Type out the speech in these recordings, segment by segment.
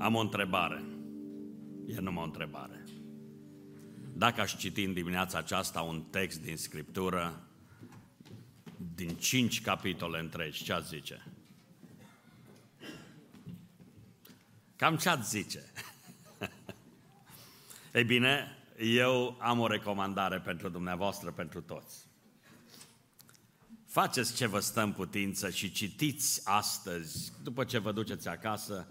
Am o întrebare. E numai o întrebare. Dacă aș citi în dimineața aceasta un text din Scriptură, din cinci capitole întregi, ce ați zice? Cam ce ați zice? Ei bine, eu am o recomandare pentru dumneavoastră, pentru toți. Faceți ce vă stă în putință și citiți astăzi, după ce vă duceți acasă,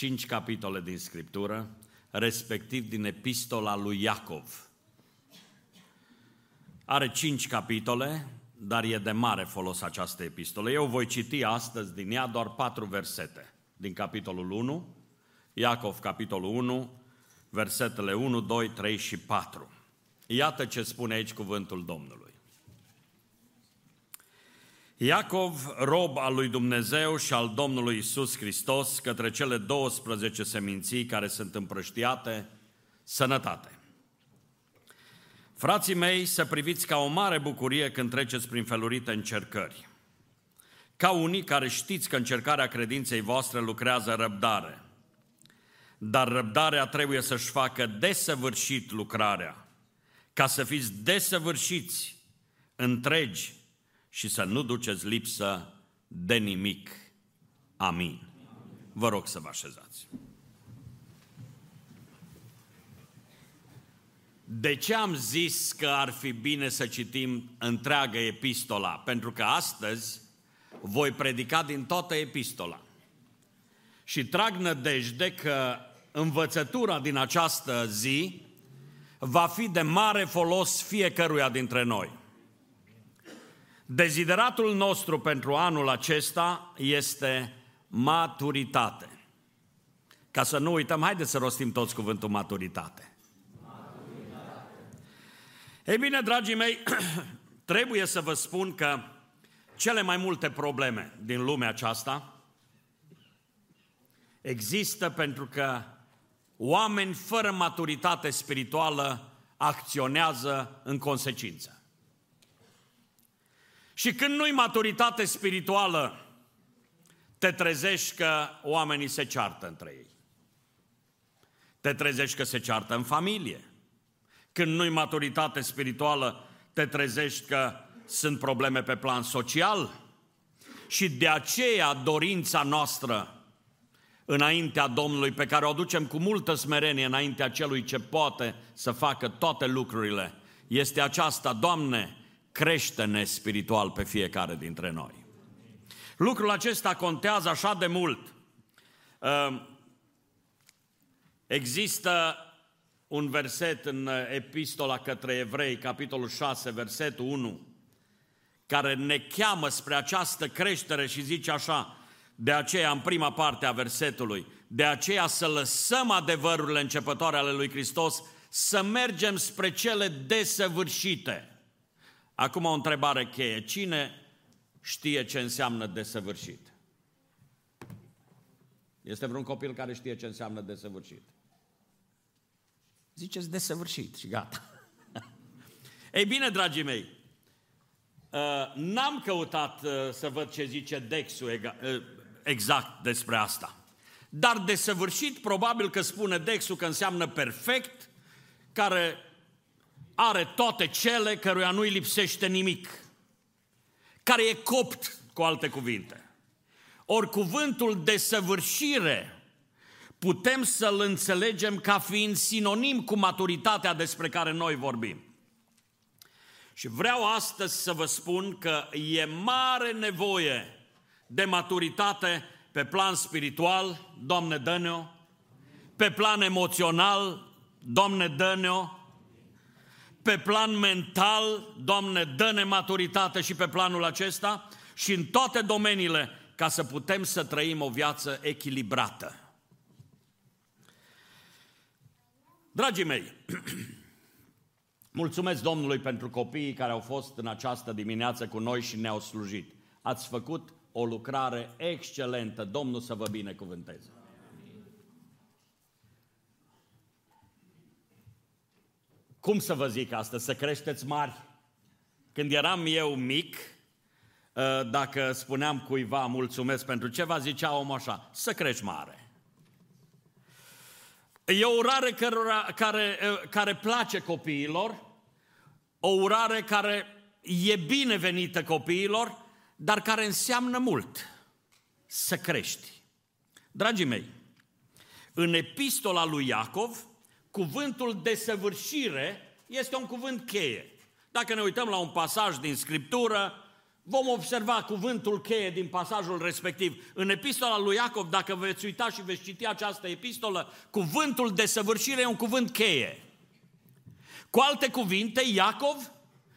cinci capitole din Scriptură, respectiv din epistola lui Iacov. Are cinci capitole, dar e de mare folos această epistolă. Eu voi citi astăzi din ea doar patru versete, din capitolul 1, Iacov, capitolul 1, versetele 1, 2, 3 și 4. Iată ce spune aici cuvântul Domnului. Iacov, rob al lui Dumnezeu și al Domnului Isus Hristos, către cele 12 seminții care sunt împrăștiate, sănătate. Frații mei, să priviți ca o mare bucurie când treceți prin felurite încercări. Ca unii care știți că încercarea credinței voastre lucrează răbdare – dar răbdarea trebuie să-și facă desăvârșit lucrarea, ca să fiți desăvârșiți, întregi și să nu duceți lipsă de nimic. Amin. Vă rog să vă așezați. De ce am zis că ar fi bine să citim întreaga epistola? Pentru că astăzi voi predica din toată epistola. Și trag nădejde că învățătura din această zi va fi de mare folos fiecăruia dintre noi. Dezideratul nostru pentru anul acesta este maturitate. Ca să nu uităm, haideți să rostim toți cuvântul maturitate. maturitate. Ei bine, dragii mei, trebuie să vă spun că cele mai multe probleme din lumea aceasta există pentru că oameni fără maturitate spirituală acționează în consecință. Și când nu-i maturitate spirituală, te trezești că oamenii se ceartă între ei. Te trezești că se ceartă în familie. Când nu-i maturitate spirituală, te trezești că sunt probleme pe plan social. Și de aceea dorința noastră înaintea Domnului, pe care o aducem cu multă smerenie înaintea celui ce poate să facă toate lucrurile, este aceasta, Doamne, crește-ne spiritual pe fiecare dintre noi. Lucrul acesta contează așa de mult. Ehm, există un verset în epistola către evrei, capitolul 6, versetul 1, care ne cheamă spre această creștere și zice așa, de aceea, în prima parte a versetului, de aceea să lăsăm adevărurile începătoare ale lui Hristos, să mergem spre cele desăvârșite. Acum o întrebare cheie. Cine știe ce înseamnă desăvârșit? Este vreun copil care știe ce înseamnă desăvârșit? Ziceți desăvârșit și gata. Ei bine, dragii mei, uh, n-am căutat uh, să văd ce zice Dexul uh, exact despre asta. Dar de săvârșit, probabil că spune Dexul că înseamnă perfect, care are toate cele căruia nu-i lipsește nimic, care e copt, cu alte cuvinte. Ori cuvântul de săvârșire putem să-l înțelegem ca fiind sinonim cu maturitatea despre care noi vorbim. Și vreau astăzi să vă spun că e mare nevoie de maturitate pe plan spiritual, Doamne dă pe plan emoțional, Doamne dă pe plan mental, Doamne dă maturitate și pe planul acesta și în toate domeniile ca să putem să trăim o viață echilibrată. Dragii mei, mulțumesc Domnului pentru copiii care au fost în această dimineață cu noi și ne-au slujit. Ați făcut o lucrare excelentă. Domnul să vă binecuvânteze. Cum să vă zic asta? Să creșteți mari. Când eram eu mic, ă, dacă spuneam cuiva mulțumesc pentru ceva, zicea omul așa, să crești mare. E o urare care, care, care place copiilor, o urare care e binevenită copiilor, dar care înseamnă mult să crești. Dragii mei, în epistola lui Iacov, cuvântul desăvârșire este un cuvânt cheie. Dacă ne uităm la un pasaj din Scriptură, vom observa cuvântul cheie din pasajul respectiv. În epistola lui Iacov, dacă veți uita și veți citi această epistolă, cuvântul desăvârșire e un cuvânt cheie. Cu alte cuvinte, Iacov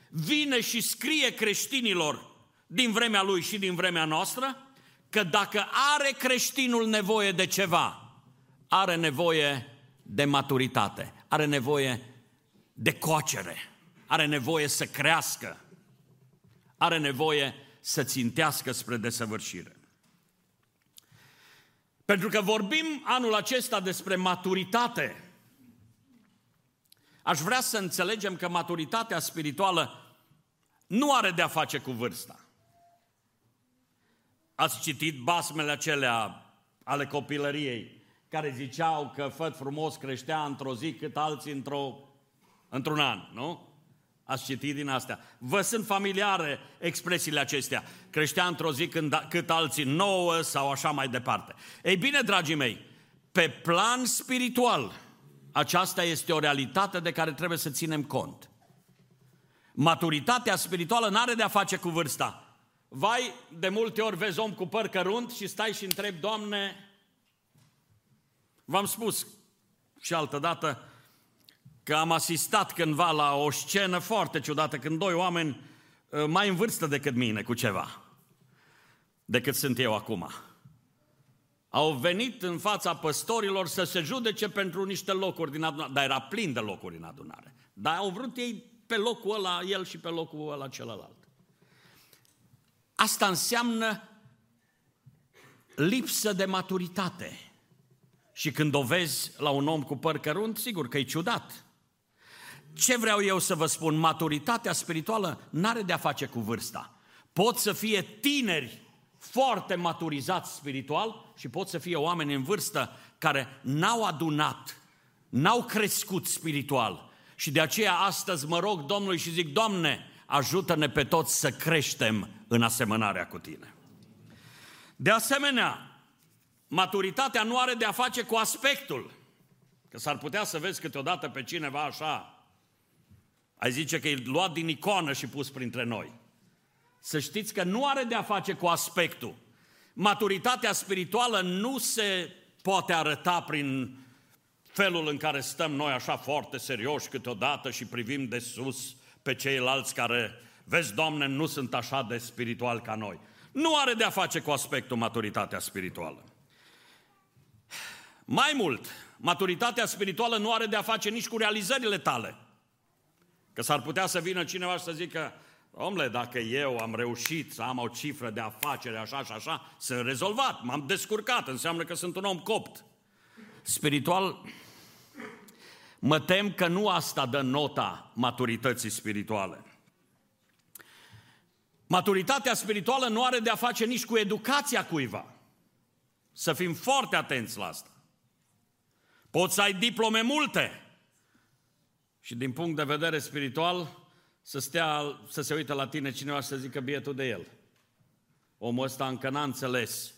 vine și scrie creștinilor din vremea lui și din vremea noastră că dacă are creștinul nevoie de ceva, are nevoie de maturitate, are nevoie de coacere, are nevoie să crească, are nevoie să țintească spre desăvârșire. Pentru că vorbim anul acesta despre maturitate, aș vrea să înțelegem că maturitatea spirituală nu are de-a face cu vârsta. Ați citit basmele acelea ale copilăriei, care ziceau că făt frumos creștea într-o zi cât alții într-o, într-un an, nu? Ați citit din astea. Vă sunt familiare expresiile acestea. Creștea într-o zi când, cât alții nouă sau așa mai departe. Ei bine, dragii mei, pe plan spiritual, aceasta este o realitate de care trebuie să ținem cont. Maturitatea spirituală nu are de a face cu vârsta. Vai, de multe ori vezi om cu păr cărunt și stai și întrebi, Doamne, v-am spus și altă dată că am asistat cândva la o scenă foarte ciudată când doi oameni ă, mai în vârstă decât mine cu ceva, decât sunt eu acum. Au venit în fața păstorilor să se judece pentru niște locuri din adunare, dar era plin de locuri în adunare. Dar au vrut ei pe locul ăla, el și pe locul ăla celălalt. Asta înseamnă lipsă de maturitate. Și când o vezi la un om cu păr cărunt, sigur că e ciudat. Ce vreau eu să vă spun? Maturitatea spirituală nu are de-a face cu vârsta. Pot să fie tineri foarte maturizați spiritual și pot să fie oameni în vârstă care n-au adunat, n-au crescut spiritual. Și de aceea astăzi mă rog Domnului și zic, Doamne, ajută-ne pe toți să creștem în asemănarea cu tine. De asemenea, maturitatea nu are de a face cu aspectul. Că s-ar putea să vezi câteodată pe cineva așa, ai zice că e luat din icoană și pus printre noi. Să știți că nu are de a face cu aspectul. Maturitatea spirituală nu se poate arăta prin felul în care stăm noi așa foarte serioși câteodată și privim de sus pe ceilalți care, vezi, Doamne, nu sunt așa de spiritual ca noi. Nu are de a face cu aspectul maturitatea spirituală. Mai mult, maturitatea spirituală nu are de a face nici cu realizările tale. Că s-ar putea să vină cineva și să zică, omule, dacă eu am reușit să am o cifră de afacere așa și așa, sunt rezolvat, m-am descurcat, înseamnă că sunt un om copt. Spiritual, Mă tem că nu asta dă nota maturității spirituale. Maturitatea spirituală nu are de a face nici cu educația cuiva. Să fim foarte atenți la asta. Poți să ai diplome multe și din punct de vedere spiritual să, stea, să se uite la tine cineva și să zică bietul de el. Omul ăsta încă n-a înțeles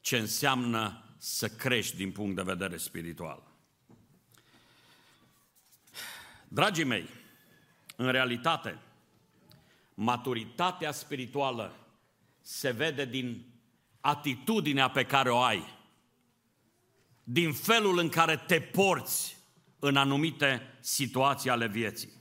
ce înseamnă să crești din punct de vedere spiritual. Dragii mei, în realitate, maturitatea spirituală se vede din atitudinea pe care o ai, din felul în care te porți în anumite situații ale vieții.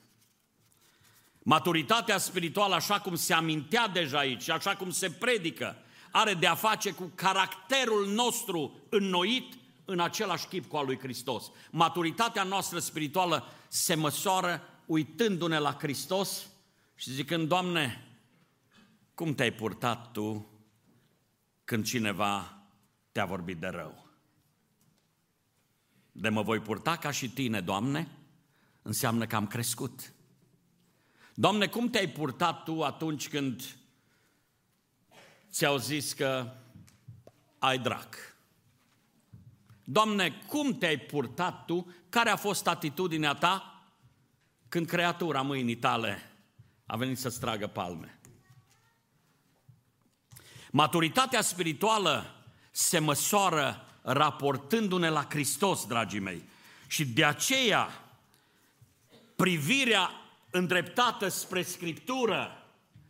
Maturitatea spirituală, așa cum se amintea deja aici, așa cum se predică, are de a face cu caracterul nostru înnoit în același chip cu al lui Hristos. Maturitatea noastră spirituală se măsoară uitându-ne la Hristos și zicând, Doamne, cum te-ai purtat Tu când cineva te-a vorbit de rău? De mă voi purta ca și tine, Doamne, înseamnă că am crescut. Doamne, cum te-ai purtat Tu atunci când ți-au zis că ai drac? Doamne, cum te-ai purtat Tu? Care a fost atitudinea Ta când creatura mâinii tale a venit să-ți tragă palme? Maturitatea spirituală se măsoară raportându-ne la Hristos, dragii mei. Și de aceea, privirea îndreptată spre Scriptură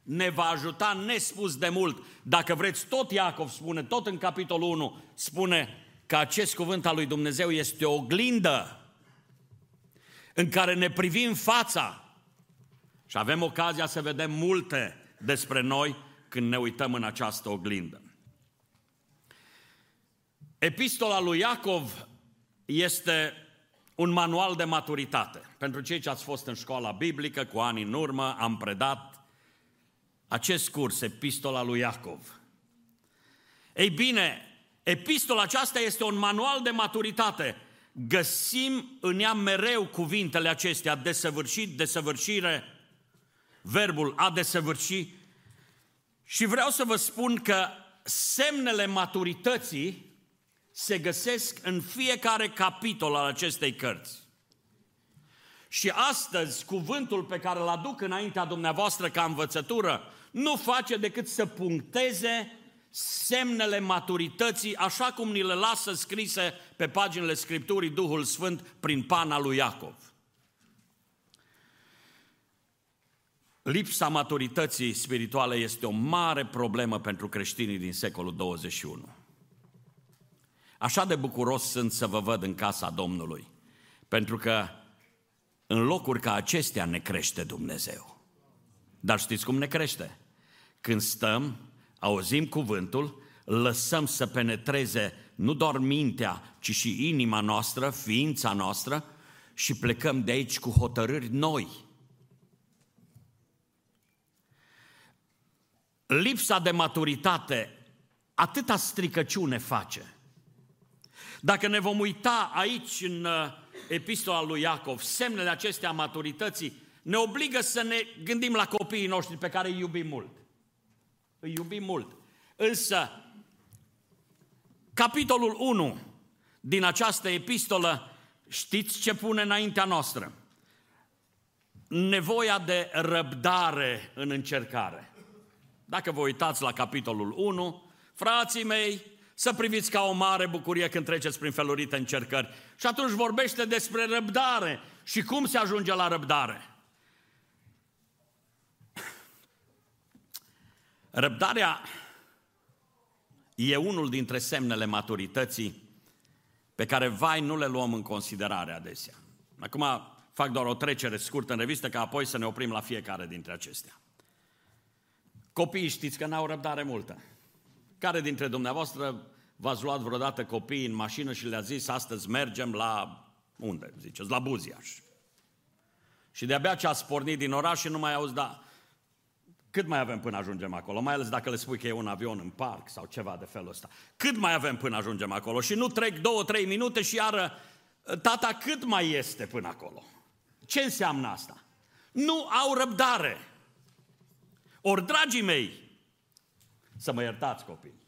ne va ajuta nespus de mult. Dacă vreți, tot Iacov spune, tot în capitolul 1, spune că acest cuvânt al lui Dumnezeu este o oglindă în care ne privim fața și avem ocazia să vedem multe despre noi când ne uităm în această oglindă. Epistola lui Iacov este un manual de maturitate. Pentru cei ce ați fost în școala biblică cu ani în urmă, am predat acest curs, Epistola lui Iacov. Ei bine, epistola aceasta este un manual de maturitate. Găsim în ea mereu cuvintele acestea, desăvârșit, desăvârșire, verbul a desăvârși. Și vreau să vă spun că semnele maturității se găsesc în fiecare capitol al acestei cărți. Și astăzi, cuvântul pe care îl aduc înaintea dumneavoastră ca învățătură, nu face decât să puncteze semnele maturității, așa cum ni le lasă scrise pe paginile Scripturii Duhul Sfânt prin pana lui Iacov. Lipsa maturității spirituale este o mare problemă pentru creștinii din secolul 21. Așa de bucuros sunt să vă văd în casa Domnului, pentru că în locuri ca acestea ne crește Dumnezeu. Dar știți cum ne crește? Când stăm, auzim cuvântul, lăsăm să penetreze nu doar mintea, ci și inima noastră, ființa noastră și plecăm de aici cu hotărâri noi. Lipsa de maturitate atâta stricăciune face – dacă ne vom uita aici în uh, epistola lui Iacov, semnele acestea maturității ne obligă să ne gândim la copiii noștri pe care îi iubim mult. Îi iubim mult. Însă, capitolul 1 din această epistolă, știți ce pune înaintea noastră? Nevoia de răbdare în încercare. Dacă vă uitați la capitolul 1, frații mei, să priviți ca o mare bucurie când treceți prin felurite încercări. Și atunci vorbește despre răbdare și cum se ajunge la răbdare. Răbdarea e unul dintre semnele maturității pe care, vai, nu le luăm în considerare adesea. Acum fac doar o trecere scurtă în revistă, ca apoi să ne oprim la fiecare dintre acestea. Copiii știți că n-au răbdare multă. Care dintre dumneavoastră v-ați luat vreodată copiii în mașină și le-a zis astăzi mergem la unde, ziceți, la Buziaș. Și de-abia ce ați pornit din oraș și nu mai auzi, da, cât mai avem până ajungem acolo? Mai ales dacă le spui că e un avion în parc sau ceva de felul ăsta. Cât mai avem până ajungem acolo? Și nu trec două, trei minute și iară, tata, cât mai este până acolo? Ce înseamnă asta? Nu au răbdare. Ori, dragii mei, să mă iertați copii,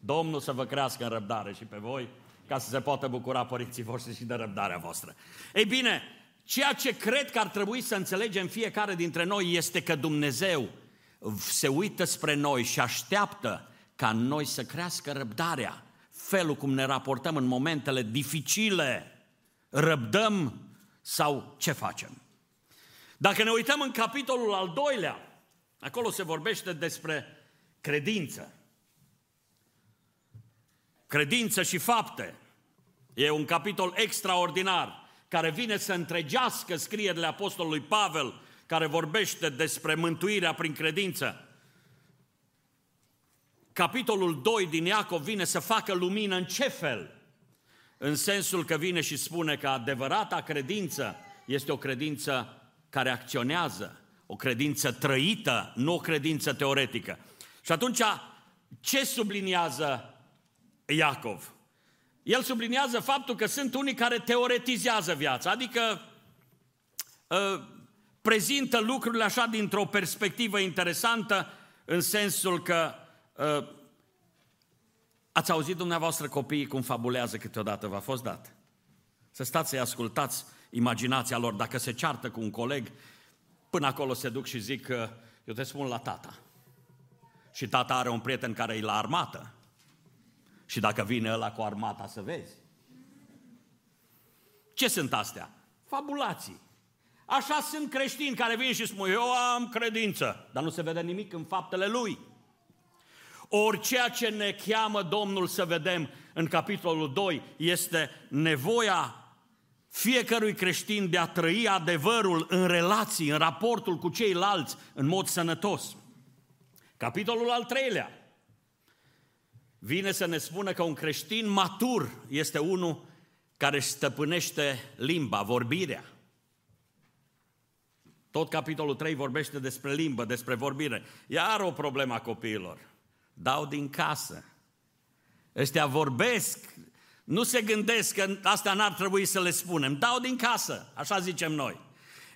Domnul să vă crească în răbdare și pe voi, ca să se poată bucura părinții voștri și de răbdarea voastră. Ei bine, ceea ce cred că ar trebui să înțelegem fiecare dintre noi este că Dumnezeu se uită spre noi și așteaptă ca noi să crească răbdarea, felul cum ne raportăm în momentele dificile, răbdăm sau ce facem. Dacă ne uităm în capitolul al doilea, acolo se vorbește despre credință. Credință și fapte. E un capitol extraordinar care vine să întregească scrierile Apostolului Pavel, care vorbește despre mântuirea prin credință. Capitolul 2 din Iacov vine să facă lumină în ce fel? În sensul că vine și spune că adevărata credință este o credință care acționează, o credință trăită, nu o credință teoretică. Și atunci, ce subliniază Iacov. El subliniază faptul că sunt unii care teoretizează viața, adică uh, prezintă lucrurile așa dintr-o perspectivă interesantă, în sensul că uh, Ați auzit dumneavoastră copiii cum fabulează câteodată, v-a fost dat? Să stați să-i ascultați imaginația lor. Dacă se ceartă cu un coleg, până acolo se duc și zic că eu te spun la tata. Și tata are un prieten care e la armată. Și dacă vine ăla cu armata să vezi. Ce sunt astea? Fabulații. Așa sunt creștini care vin și spun, eu am credință, dar nu se vede nimic în faptele lui. Ori ceea ce ne cheamă Domnul să vedem în capitolul 2 este nevoia fiecărui creștin de a trăi adevărul în relații, în raportul cu ceilalți, în mod sănătos. Capitolul al treilea vine să ne spună că un creștin matur este unul care își stăpânește limba, vorbirea. Tot capitolul 3 vorbește despre limbă, despre vorbire. Iar o problemă a copiilor. Dau din casă. Ăștia vorbesc, nu se gândesc că asta n-ar trebui să le spunem. Dau din casă, așa zicem noi.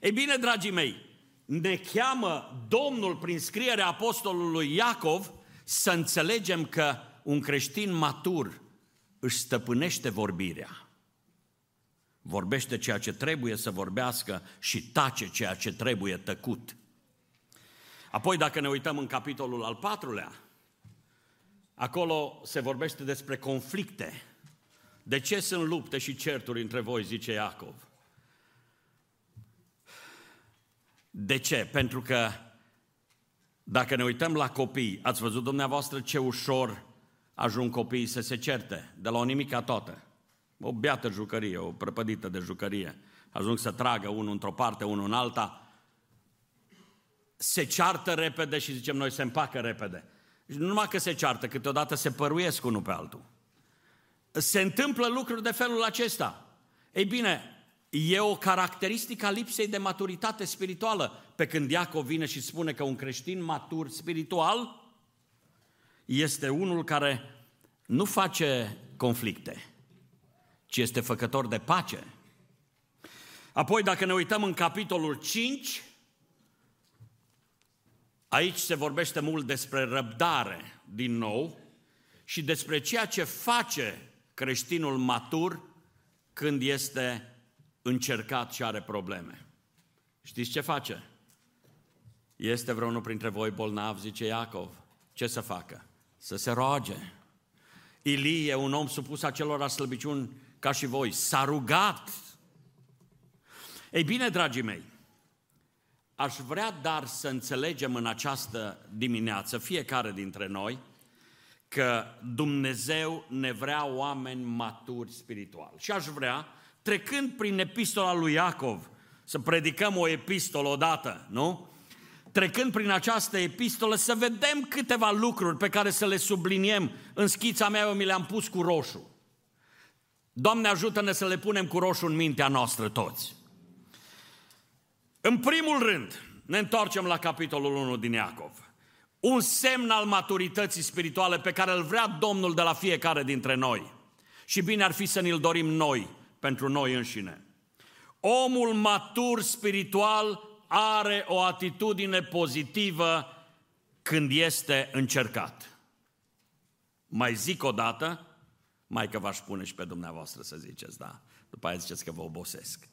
Ei bine, dragii mei, ne cheamă Domnul prin scrierea apostolului Iacov să înțelegem că un creștin matur își stăpânește vorbirea. Vorbește ceea ce trebuie să vorbească și tace ceea ce trebuie tăcut. Apoi, dacă ne uităm în capitolul al patrulea, acolo se vorbește despre conflicte. De ce sunt lupte și certuri între voi, zice Iacov? De ce? Pentru că dacă ne uităm la copii, ați văzut dumneavoastră ce ușor ajung copiii să se certe, de la o nimica toată. O beată jucărie, o prăpădită de jucărie. Ajung să tragă unul într-o parte, unul în alta. Se ceartă repede și zicem noi se împacă repede. Și nu numai că se ceartă, câteodată se păruiesc unul pe altul. Se întâmplă lucruri de felul acesta. Ei bine, e o caracteristică a lipsei de maturitate spirituală. Pe când Iacov vine și spune că un creștin matur spiritual este unul care nu face conflicte, ci este făcător de pace. Apoi, dacă ne uităm în capitolul 5, aici se vorbește mult despre răbdare din nou și despre ceea ce face creștinul matur când este încercat și are probleme. Știți ce face? Este vreunul printre voi bolnav, zice Iacov. Ce să facă? Să se roage. Ilie, un om supus acelor slăbiciuni ca și voi, s-a rugat. Ei bine, dragii mei, aș vrea dar să înțelegem în această dimineață, fiecare dintre noi, că Dumnezeu ne vrea oameni maturi spiritual. Și aș vrea, trecând prin epistola lui Iacov, să predicăm o epistolă odată, nu? Trecând prin această epistolă, să vedem câteva lucruri pe care să le subliniem. În schița mea eu mi le-am pus cu roșu. Doamne ajută-ne să le punem cu roșu în mintea noastră toți. În primul rând, ne întoarcem la capitolul 1 din Iacov. Un semn al maturității spirituale pe care îl vrea Domnul de la fiecare dintre noi. Și bine ar fi să ne-l dorim noi, pentru noi înșine. Omul matur spiritual are o atitudine pozitivă când este încercat. Mai zic o dată, mai că v-aș pune și pe dumneavoastră să ziceți, da. După aia ziceți că vă obosesc.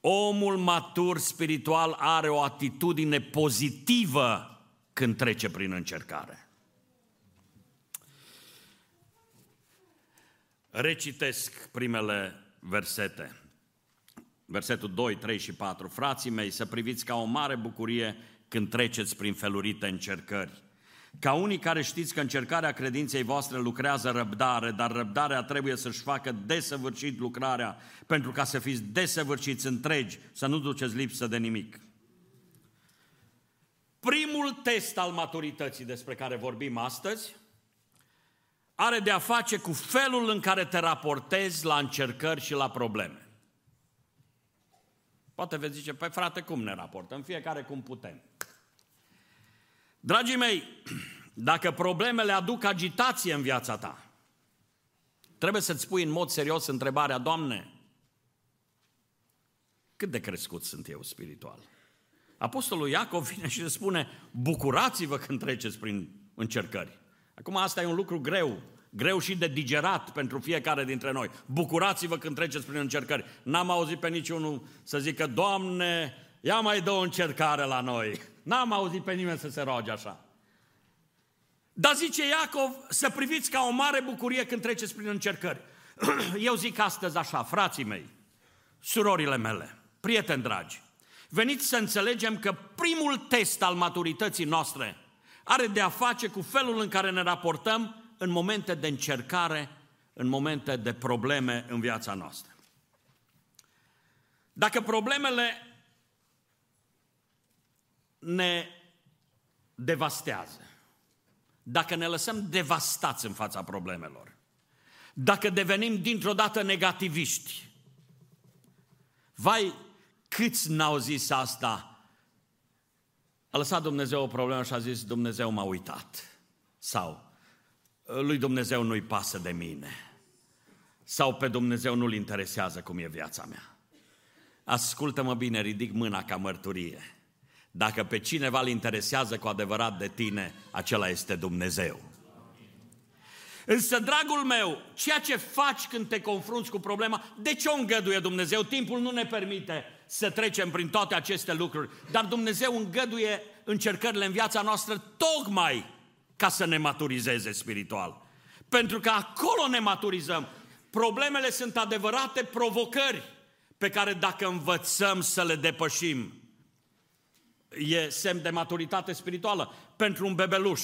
Omul matur spiritual are o atitudine pozitivă când trece prin încercare. Recitesc primele versete. Versetul 2, 3 și 4. Frații mei, să priviți ca o mare bucurie când treceți prin felurite încercări ca unii care știți că încercarea credinței voastre lucrează răbdare, dar răbdarea trebuie să-și facă desăvârșit lucrarea, pentru ca să fiți desăvârșiți întregi, să nu duceți lipsă de nimic. Primul test al maturității despre care vorbim astăzi are de a face cu felul în care te raportezi la încercări și la probleme. Poate veți zice, păi frate, cum ne raportăm? Fiecare cum putem. Dragii mei, dacă problemele aduc agitație în viața ta, trebuie să-ți pui în mod serios întrebarea, Doamne, cât de crescut sunt eu spiritual? Apostolul Iacov vine și spune, bucurați-vă când treceți prin încercări. Acum asta e un lucru greu greu și de digerat pentru fiecare dintre noi. Bucurați-vă când treceți prin încercări. N-am auzit pe niciunul să zică, Doamne, ia mai dă o încercare la noi. N-am auzit pe nimeni să se roage așa. Dar zice Iacov să priviți ca o mare bucurie când treceți prin încercări. Eu zic astăzi așa, frații mei, surorile mele, prieteni dragi, veniți să înțelegem că primul test al maturității noastre are de a face cu felul în care ne raportăm în momente de încercare, în momente de probleme în viața noastră. Dacă problemele ne devastează, dacă ne lăsăm devastați în fața problemelor, dacă devenim dintr-o dată negativiști, vai, câți n-au zis asta? A lăsat Dumnezeu o problemă și a zis, Dumnezeu m-a uitat. Sau, lui Dumnezeu nu-i pasă de mine. Sau pe Dumnezeu nu-l interesează cum e viața mea. Ascultă-mă bine, ridic mâna ca mărturie. Dacă pe cineva îl interesează cu adevărat de tine, acela este Dumnezeu. Însă, dragul meu, ceea ce faci când te confrunți cu problema, de ce o îngăduie Dumnezeu? Timpul nu ne permite să trecem prin toate aceste lucruri, dar Dumnezeu îngăduie încercările în viața noastră tocmai ca să ne maturizeze spiritual. Pentru că acolo ne maturizăm. Problemele sunt adevărate provocări pe care dacă învățăm să le depășim, e semn de maturitate spirituală pentru un bebeluș.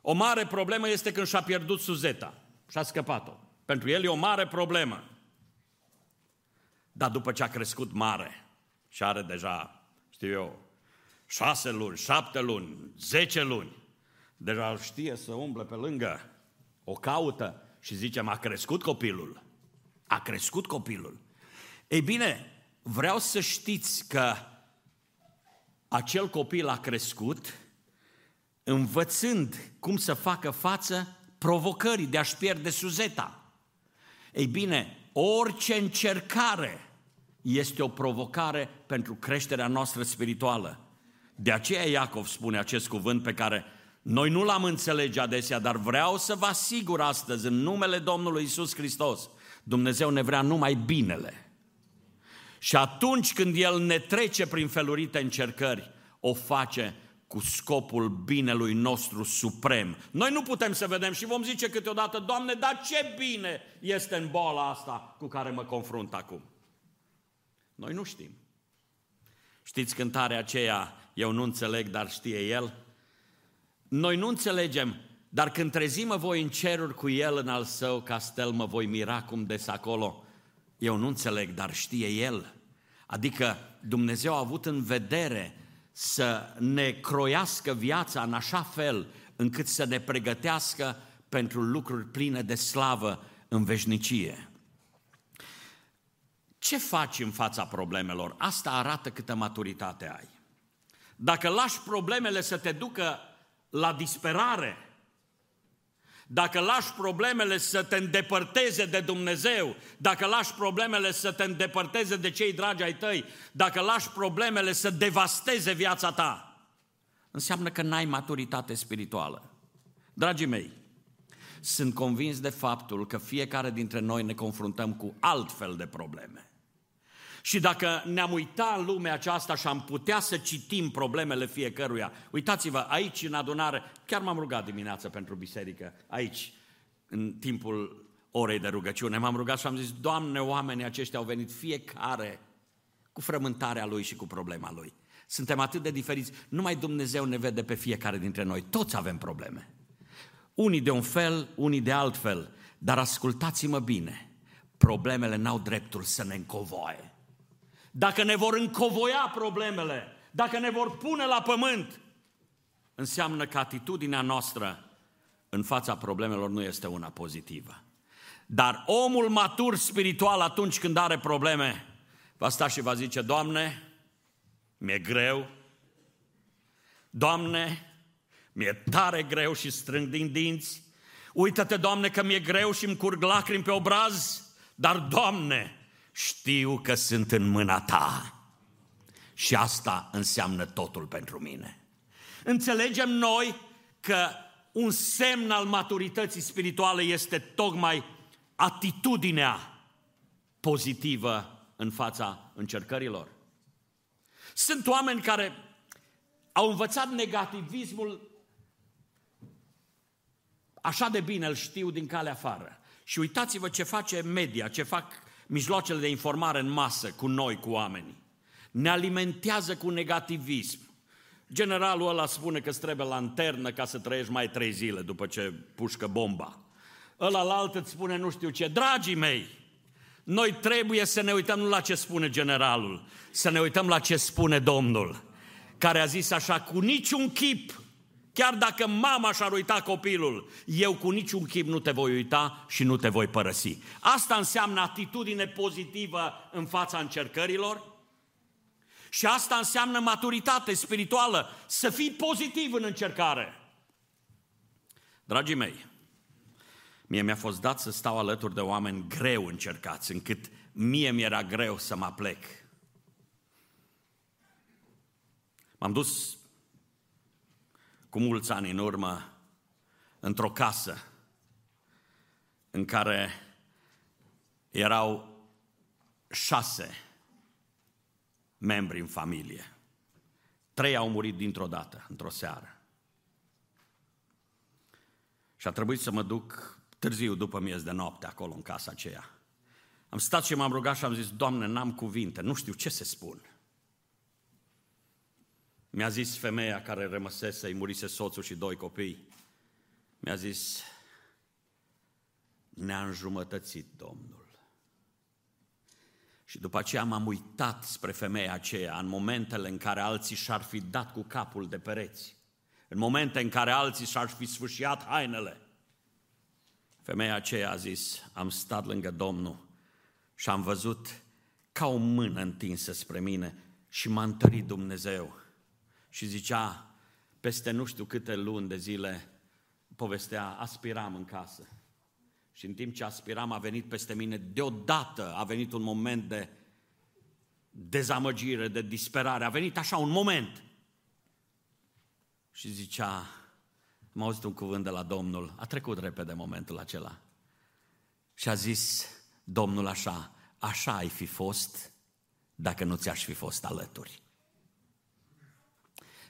O mare problemă este când și-a pierdut suzeta și a scăpat-o. Pentru el e o mare problemă. Dar după ce a crescut mare și are deja, știu eu, șase luni, șapte luni, zece luni, deja știe să umble pe lângă, o caută și zicem, a crescut copilul. A crescut copilul. Ei bine, vreau să știți că acel copil a crescut învățând cum să facă față provocării de a-și pierde suzeta. Ei bine, orice încercare este o provocare pentru creșterea noastră spirituală. De aceea Iacov spune acest cuvânt pe care noi nu l-am înțelege adesea, dar vreau să vă asigur astăzi, în numele Domnului Isus Hristos, Dumnezeu ne vrea numai binele. Și atunci când El ne trece prin felurite încercări, o face cu scopul binelui nostru suprem. Noi nu putem să vedem și vom zice câteodată, Doamne, dar ce bine este în boala asta cu care mă confrunt acum. Noi nu știm. Știți cântarea aceea, eu nu înțeleg, dar știe El? Noi nu înțelegem, dar când trezim voi în ceruri cu El în al său castel, mă voi mira cum des acolo. Eu nu înțeleg, dar știe El. Adică Dumnezeu a avut în vedere să ne croiască viața în așa fel încât să ne pregătească pentru lucruri pline de slavă în veșnicie. Ce faci în fața problemelor? Asta arată câtă maturitate ai. Dacă lași problemele să te ducă la disperare, dacă lași problemele să te îndepărteze de Dumnezeu, dacă lași problemele să te îndepărteze de cei dragi ai tăi, dacă lași problemele să devasteze viața ta, înseamnă că n-ai maturitate spirituală. Dragii mei, sunt convins de faptul că fiecare dintre noi ne confruntăm cu altfel de probleme. Și dacă ne-am uitat în lumea aceasta și am putea să citim problemele fiecăruia, uitați-vă, aici în adunare, chiar m-am rugat dimineața pentru biserică, aici, în timpul orei de rugăciune, m-am rugat și am zis, Doamne, oamenii aceștia au venit fiecare cu frământarea lui și cu problema lui. Suntem atât de diferiți, numai Dumnezeu ne vede pe fiecare dintre noi, toți avem probleme. Unii de un fel, unii de alt fel, dar ascultați-mă bine, problemele n-au dreptul să ne încovoie dacă ne vor încovoia problemele, dacă ne vor pune la pământ, înseamnă că atitudinea noastră în fața problemelor nu este una pozitivă. Dar omul matur spiritual atunci când are probleme, va sta și va zice, Doamne, mi-e greu, Doamne, mi-e tare greu și strâng din dinți, uită-te, Doamne, că mi-e greu și îmi curg lacrimi pe obraz, dar, Doamne, știu că sunt în mâna ta. Și asta înseamnă totul pentru mine. Înțelegem noi că un semn al maturității spirituale este tocmai atitudinea pozitivă în fața încercărilor. Sunt oameni care au învățat negativismul așa de bine, îl știu din calea afară. Și uitați-vă ce face media, ce fac mijloacele de informare în masă cu noi, cu oamenii. Ne alimentează cu negativism. Generalul ăla spune că îți trebuie lanternă ca să trăiești mai trei zile după ce pușcă bomba. Ăla la altă îți spune nu știu ce. Dragii mei, noi trebuie să ne uităm nu la ce spune generalul, să ne uităm la ce spune Domnul, care a zis așa, cu niciun chip, chiar dacă mama și-ar uita copilul, eu cu niciun chip nu te voi uita și nu te voi părăsi. Asta înseamnă atitudine pozitivă în fața încercărilor, și asta înseamnă maturitate spirituală, să fii pozitiv în încercare. Dragii mei, mie mi-a fost dat să stau alături de oameni greu încercați, încât mie mi-era greu să mă plec. M-am dus cu mulți ani în urmă într-o casă în care erau șase membri în familie. Trei au murit dintr-o dată, într-o seară. Și a trebuit să mă duc târziu după miez de noapte acolo în casa aceea. Am stat și m-am rugat și am zis, Doamne, n-am cuvinte, nu știu ce să spun. Mi-a zis femeia care rămăsese, îi murise soțul și doi copii, mi-a zis, ne-a înjumătățit Domnul. Și după aceea m-am uitat spre femeia aceea în momentele în care alții și-ar fi dat cu capul de pereți, în momente în care alții și-ar fi sfâșiat hainele. Femeia aceea a zis, am stat lângă Domnul și am văzut ca o mână întinsă spre mine și m-a întărit Dumnezeu. Și zicea, peste nu știu câte luni de zile, povestea, aspiram în casă. Și în timp ce aspiram a venit peste mine, deodată a venit un moment de dezamăgire, de disperare. A venit așa un moment. Și zicea, am auzit un cuvânt de la Domnul, a trecut repede momentul acela. Și a zis Domnul așa, așa ai fi fost dacă nu ți-aș fi fost alături.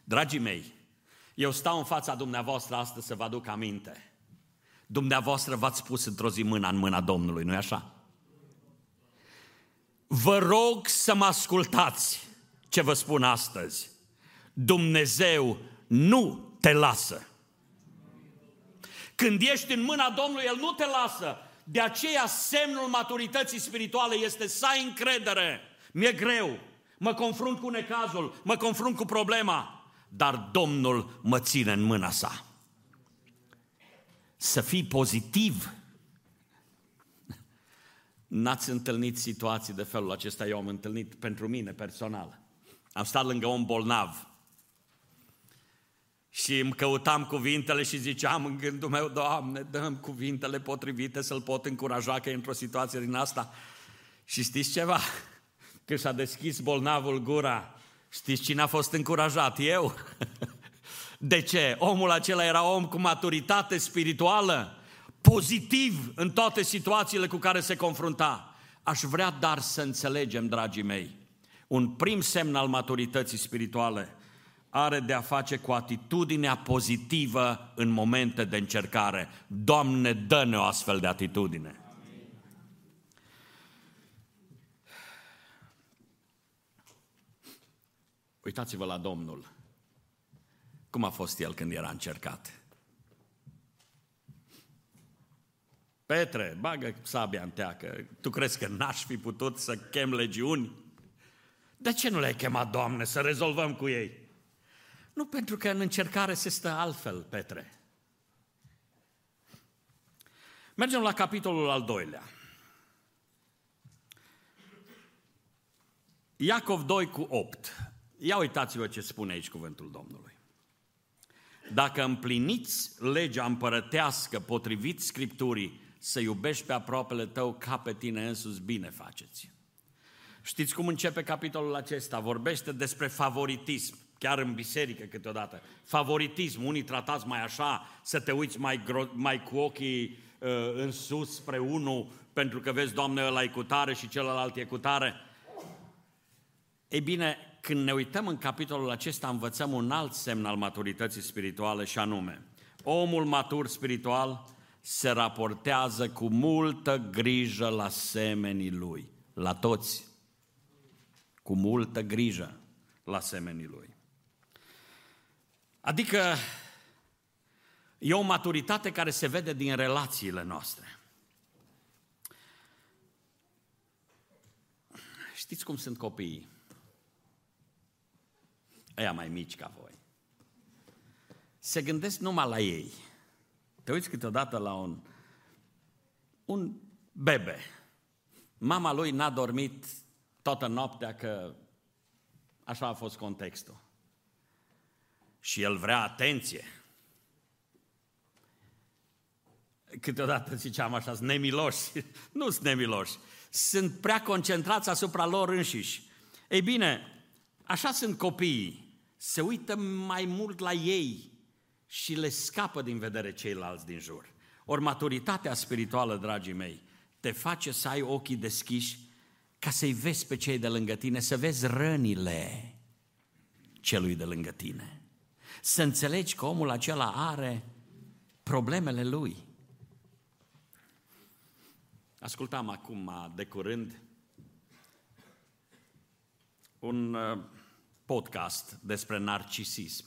Dragii mei, eu stau în fața dumneavoastră astăzi să vă aduc aminte Dumneavoastră v-ați pus într-o zi mâna în mâna Domnului, nu-i așa? Vă rog să mă ascultați ce vă spun astăzi. Dumnezeu nu te lasă. Când ești în mâna Domnului, El nu te lasă. De aceea semnul maturității spirituale este să ai încredere. Mi-e greu, mă confrunt cu necazul, mă confrunt cu problema, dar Domnul mă ține în mâna sa să fii pozitiv. N-ați întâlnit situații de felul acesta, eu am întâlnit pentru mine personal. Am stat lângă un bolnav și îmi căutam cuvintele și ziceam în gândul meu, Doamne, dăm cuvintele potrivite să-l pot încuraja că e într-o situație din asta. Și știți ceva? Când și-a deschis bolnavul gura, știți cine a fost încurajat? Eu. De ce? Omul acela era om cu maturitate spirituală, pozitiv în toate situațiile cu care se confrunta. Aș vrea dar să înțelegem, dragii mei, un prim semn al maturității spirituale are de a face cu atitudinea pozitivă în momente de încercare. Doamne, dă-ne o astfel de atitudine. Uitați-vă la Domnul. Cum a fost el când era încercat? Petre, bagă sabia în teacă. Tu crezi că n-aș fi putut să chem legiuni? De ce nu le-ai chemat, Doamne, să rezolvăm cu ei? Nu pentru că în încercare se stă altfel, Petre. Mergem la capitolul al doilea. Iacov 2 cu 8. Ia uitați-vă ce spune aici cuvântul Domnului. Dacă împliniți legea împărătească potrivit Scripturii, să iubești pe aproapele tău ca pe tine însuți, bine faceți. Știți cum începe capitolul acesta? Vorbește despre favoritism. chiar în biserică câteodată. Favoritism, unii tratați mai așa, să te uiți mai, gro- mai cu ochii uh, în sus spre unul, pentru că vezi, Doamne, ăla e cu tare și celălalt e cu tare. Ei bine, când ne uităm în capitolul acesta, învățăm un alt semn al maturității spirituale și anume, omul matur spiritual se raportează cu multă grijă la semenii lui, la toți, cu multă grijă la semenii lui. Adică e o maturitate care se vede din relațiile noastre. Știți cum sunt copiii? Ăia mai mici ca voi. Se gândesc numai la ei. Te uiți câteodată la un, un bebe. Mama lui n-a dormit toată noaptea că așa a fost contextul. Și el vrea atenție. Câteodată ziceam așa, sunt nemiloși. nu sunt nemiloși. Sunt prea concentrați asupra lor înșiși. Ei bine, așa sunt copiii. Se uită mai mult la ei și le scapă din vedere ceilalți din jur. Ori maturitatea spirituală, dragii mei, te face să ai ochii deschiși ca să-i vezi pe cei de lângă tine, să vezi rănile celui de lângă tine. Să înțelegi că omul acela are problemele lui. Ascultam acum de curând un uh, podcast despre narcisism.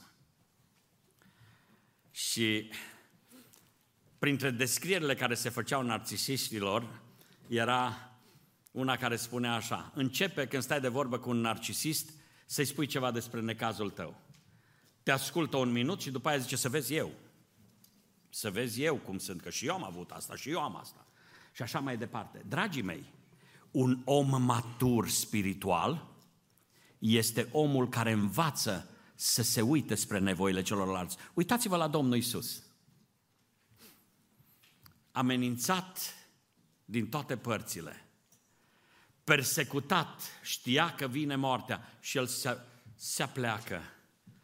Și printre descrierile care se făceau narcisiștilor era una care spunea așa, începe când stai de vorbă cu un narcisist să-i spui ceva despre necazul tău. Te ascultă un minut și după aia zice să vezi eu. Să vezi eu cum sunt, că și eu am avut asta și eu am asta. Și așa mai departe. Dragii mei, un om matur spiritual este omul care învață să se uite spre nevoile celorlalți. Uitați-vă la Domnul Isus. Amenințat din toate părțile, persecutat, știa că vine moartea și el se, se apleacă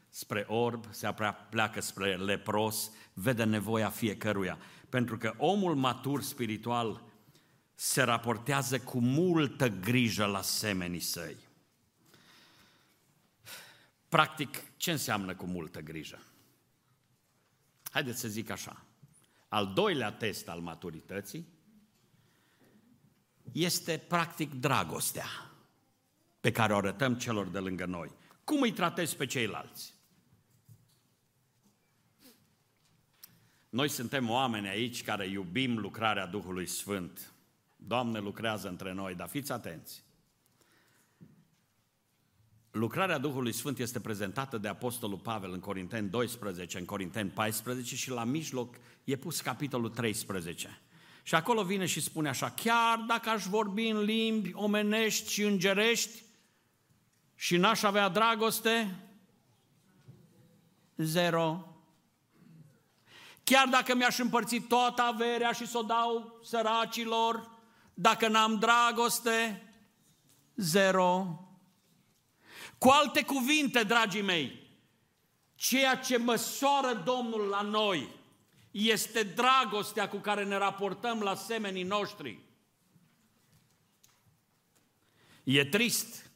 spre orb, se apleacă spre lepros, vede nevoia fiecăruia. Pentru că omul matur spiritual se raportează cu multă grijă la semenii săi. Practic, ce înseamnă cu multă grijă? Haideți să zic așa. Al doilea test al maturității este practic dragostea pe care o arătăm celor de lângă noi. Cum îi tratezi pe ceilalți? Noi suntem oameni aici care iubim lucrarea Duhului Sfânt. Doamne lucrează între noi, dar fiți atenți. Lucrarea Duhului Sfânt este prezentată de Apostolul Pavel în Corinteni 12, în Corinteni 14 și la mijloc e pus capitolul 13. Și acolo vine și spune așa, chiar dacă aș vorbi în limbi omenești și îngerești și n-aș avea dragoste, zero. Chiar dacă mi-aș împărți toată averea și să o dau săracilor, dacă n-am dragoste, zero. Cu alte cuvinte, dragii mei, ceea ce măsoară Domnul la noi este dragostea cu care ne raportăm la semenii noștri. E trist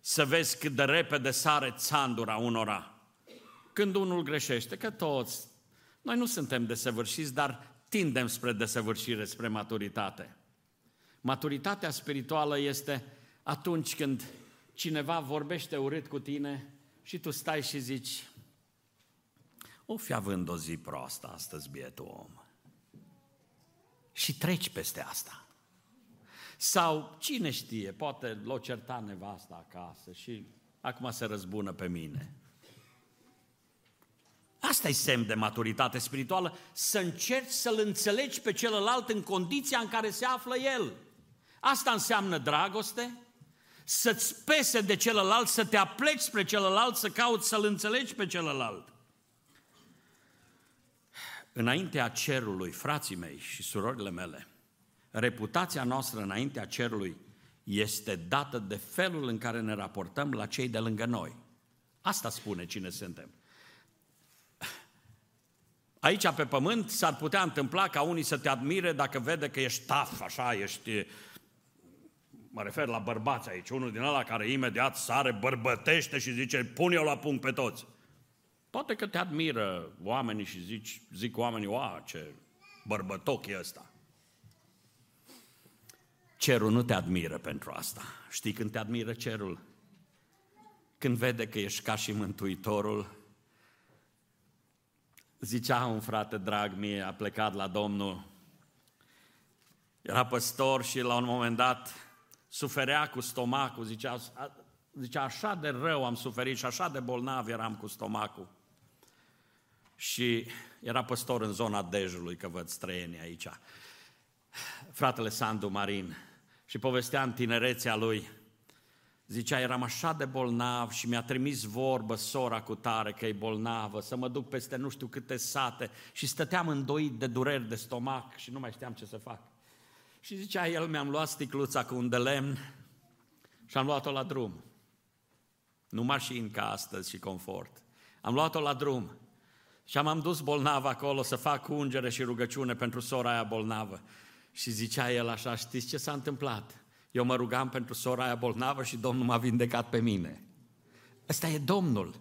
să vezi cât de repede sare țandura unora când unul greșește, că toți, noi nu suntem desăvârșiți, dar tindem spre desăvârșire, spre maturitate. Maturitatea spirituală este atunci când cineva vorbește urât cu tine și tu stai și zici, o fi având o zi proastă astăzi, bietul om. Și treci peste asta. Sau, cine știe, poate l-o certa nevasta acasă și acum se răzbună pe mine. Asta e semn de maturitate spirituală, să încerci să-l înțelegi pe celălalt în condiția în care se află el. Asta înseamnă dragoste, să-ți pese de celălalt, să te apleci spre celălalt, să cauți să-l înțelegi pe celălalt. Înaintea cerului, frații mei și surorile mele, reputația noastră înaintea cerului este dată de felul în care ne raportăm la cei de lângă noi. Asta spune cine suntem. Aici pe pământ s-ar putea întâmpla ca unii să te admire dacă vede că ești taf, așa, ești... Mă refer la bărbați aici, unul din ăla care imediat sare, bărbătește și zice, pun eu la punct pe toți. Poate că te admiră oamenii și zici, zic oamenii, oa, ce bărbătoc e ăsta. Cerul nu te admiră pentru asta. Știi când te admiră cerul? Când vede că ești ca și Mântuitorul. Zicea un frate drag mie, a plecat la Domnul, era păstor și la un moment dat suferea cu stomacul, zicea, zicea așa de rău am suferit și așa de bolnav eram cu stomacul. Și era păstor în zona Dejului, că văd străini aici. Fratele Sandu Marin, și povestea în tinerețea lui, zicea, eram așa de bolnav și mi-a trimis vorbă sora cu tare că e bolnavă, să mă duc peste nu știu câte sate și stăteam îndoit de dureri de stomac și nu mai știam ce să fac. Și zicea el, mi-am luat sticluța cu un de lemn și am luat-o la drum. Nu mașini ca astăzi și confort. Am luat-o la drum și am dus bolnav acolo să fac ungere și rugăciune pentru sora aia bolnavă. Și zicea el așa, știți ce s-a întâmplat? Eu mă rugam pentru sora aia bolnavă și Domnul m-a vindecat pe mine. Ăsta e Domnul.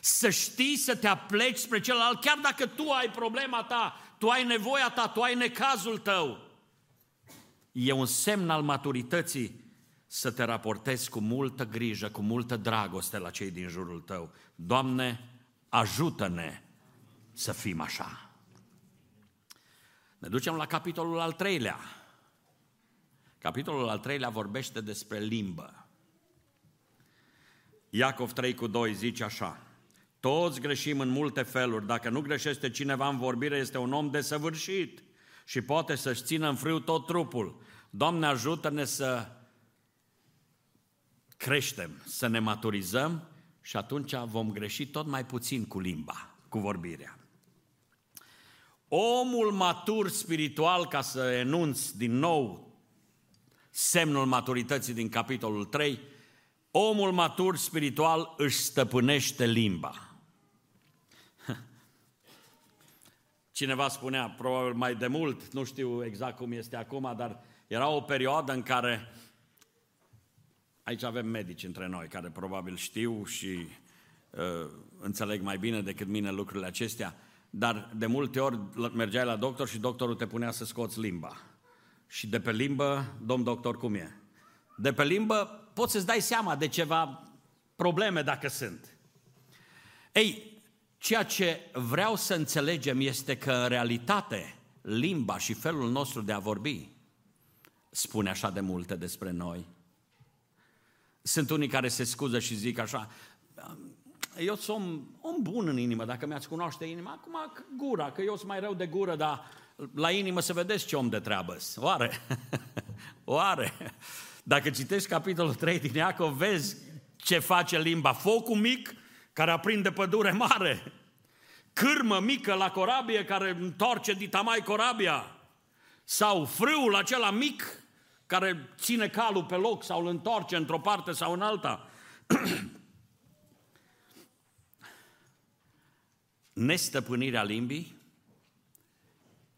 Să știi să te apleci spre celălalt, chiar dacă tu ai problema ta, tu ai nevoia ta, tu ai necazul tău. E un semn al maturității să te raportezi cu multă grijă, cu multă dragoste la cei din jurul tău. Doamne, ajută-ne să fim așa. Ne ducem la capitolul al treilea. Capitolul al treilea vorbește despre limbă. Iacov 3 cu 2 zice așa, toți greșim în multe feluri, dacă nu greșește cineva în vorbire, este un om desăvârșit și poate să-și țină în frâu tot trupul. Doamne, ajută-ne să creștem, să ne maturizăm și atunci vom greși tot mai puțin cu limba, cu vorbirea. Omul matur spiritual, ca să enunț din nou semnul maturității din capitolul 3, omul matur spiritual își stăpânește limba. Cineva spunea, probabil mai de mult, nu știu exact cum este acum, dar era o perioadă în care, aici avem medici între noi care probabil știu și uh, înțeleg mai bine decât mine lucrurile acestea, dar de multe ori mergeai la doctor și doctorul te punea să scoți limba. Și de pe limbă, domn doctor, cum e? De pe limbă poți să-ți dai seama de ceva probleme dacă sunt. Ei, ceea ce vreau să înțelegem este că în realitate limba și felul nostru de a vorbi spune așa de multe despre noi. Sunt unii care se scuză și zic așa, eu sunt om, om bun în inimă, dacă mi-ați cunoaște inima, acum gura, că eu sunt mai rău de gură, dar la inimă să vedeți ce om de treabă Oare? Oare? Dacă citești capitolul 3 din Iacov, vezi ce face limba. Focul mic care aprinde pădure mare. Cârmă mică la corabie care întoarce ditamai corabia. Sau frâul acela mic care ține calul pe loc sau îl întoarce într-o parte sau în alta. nestăpânirea limbii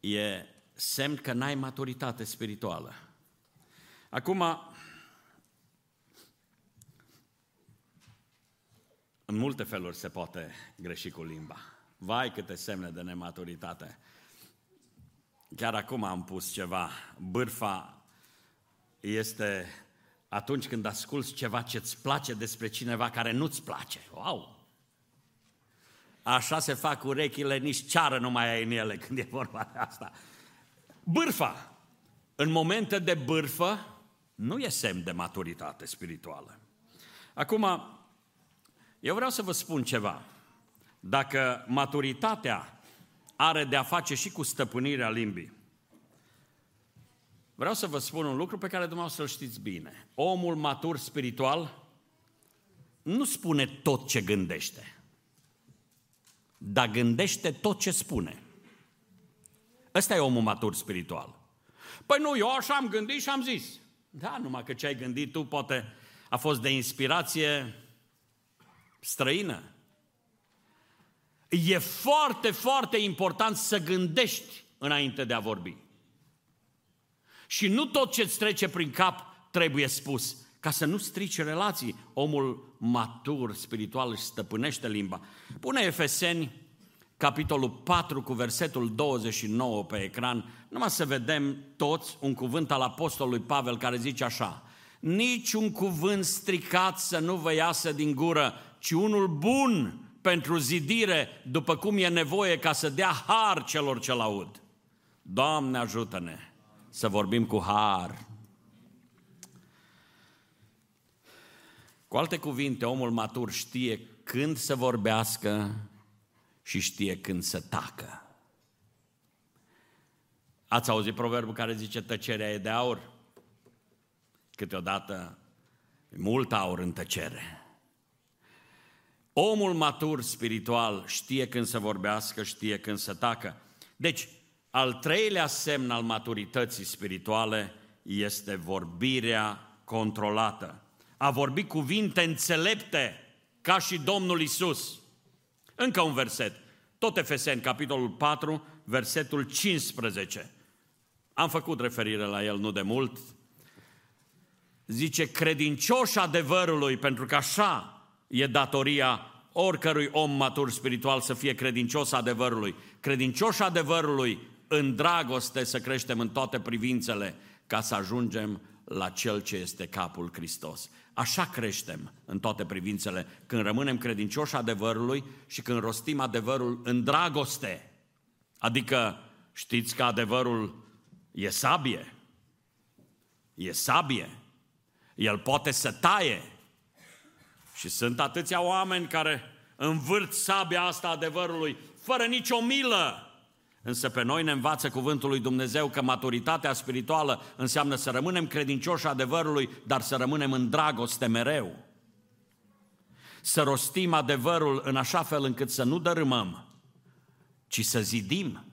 e semn că n-ai maturitate spirituală. Acum, în multe feluri se poate greși cu limba. Vai câte semne de nematuritate. Chiar acum am pus ceva. Bârfa este atunci când asculți ceva ce-ți place despre cineva care nu-ți place. Wow! Așa se fac urechile, nici ceară nu mai ai în ele când e vorba de asta. Bârfa. În momente de bârfă nu e semn de maturitate spirituală. Acum, eu vreau să vă spun ceva. Dacă maturitatea are de a face și cu stăpânirea limbii, vreau să vă spun un lucru pe care dumneavoastră să-l știți bine. Omul matur spiritual nu spune tot ce gândește dar gândește tot ce spune. Ăsta e omul matur spiritual. Păi nu, eu așa am gândit și am zis. Da, numai că ce ai gândit tu poate a fost de inspirație străină. E foarte, foarte important să gândești înainte de a vorbi. Și nu tot ce îți trece prin cap trebuie spus, ca să nu strici relații. Omul matur, spiritual, își stăpânește limba. Pune Efeseni, capitolul 4, cu versetul 29 pe ecran, numai să vedem toți un cuvânt al apostolului Pavel care zice așa, nici un cuvânt stricat să nu vă iasă din gură, ci unul bun pentru zidire, după cum e nevoie ca să dea har celor ce laud. Doamne ajută-ne să vorbim cu har. Cu alte cuvinte, omul matur știe când să vorbească și știe când să tacă. Ați auzit proverbul care zice tăcerea e de aur? Câteodată mult aur în tăcere. Omul matur spiritual știe când să vorbească, știe când să tacă. Deci, al treilea semn al maturității spirituale este vorbirea controlată. A vorbi cuvinte înțelepte, ca și Domnul Isus. Încă un verset, tot Efeseni, capitolul 4, versetul 15. Am făcut referire la el nu de mult. Zice, credincioși adevărului, pentru că așa e datoria oricărui om matur spiritual să fie credincios adevărului. Credincioși adevărului în dragoste să creștem în toate privințele ca să ajungem la Cel ce este capul Hristos. Așa creștem în toate privințele, când rămânem credincioși adevărului și când rostim adevărul în dragoste. Adică știți că adevărul e sabie. E sabie. El poate să taie. Și sunt atâția oameni care învârt sabia asta adevărului fără nicio milă Însă pe noi ne învață cuvântul lui Dumnezeu că maturitatea spirituală înseamnă să rămânem credincioși adevărului, dar să rămânem în dragoste mereu. Să rostim adevărul în așa fel încât să nu dărâmăm, ci să zidim.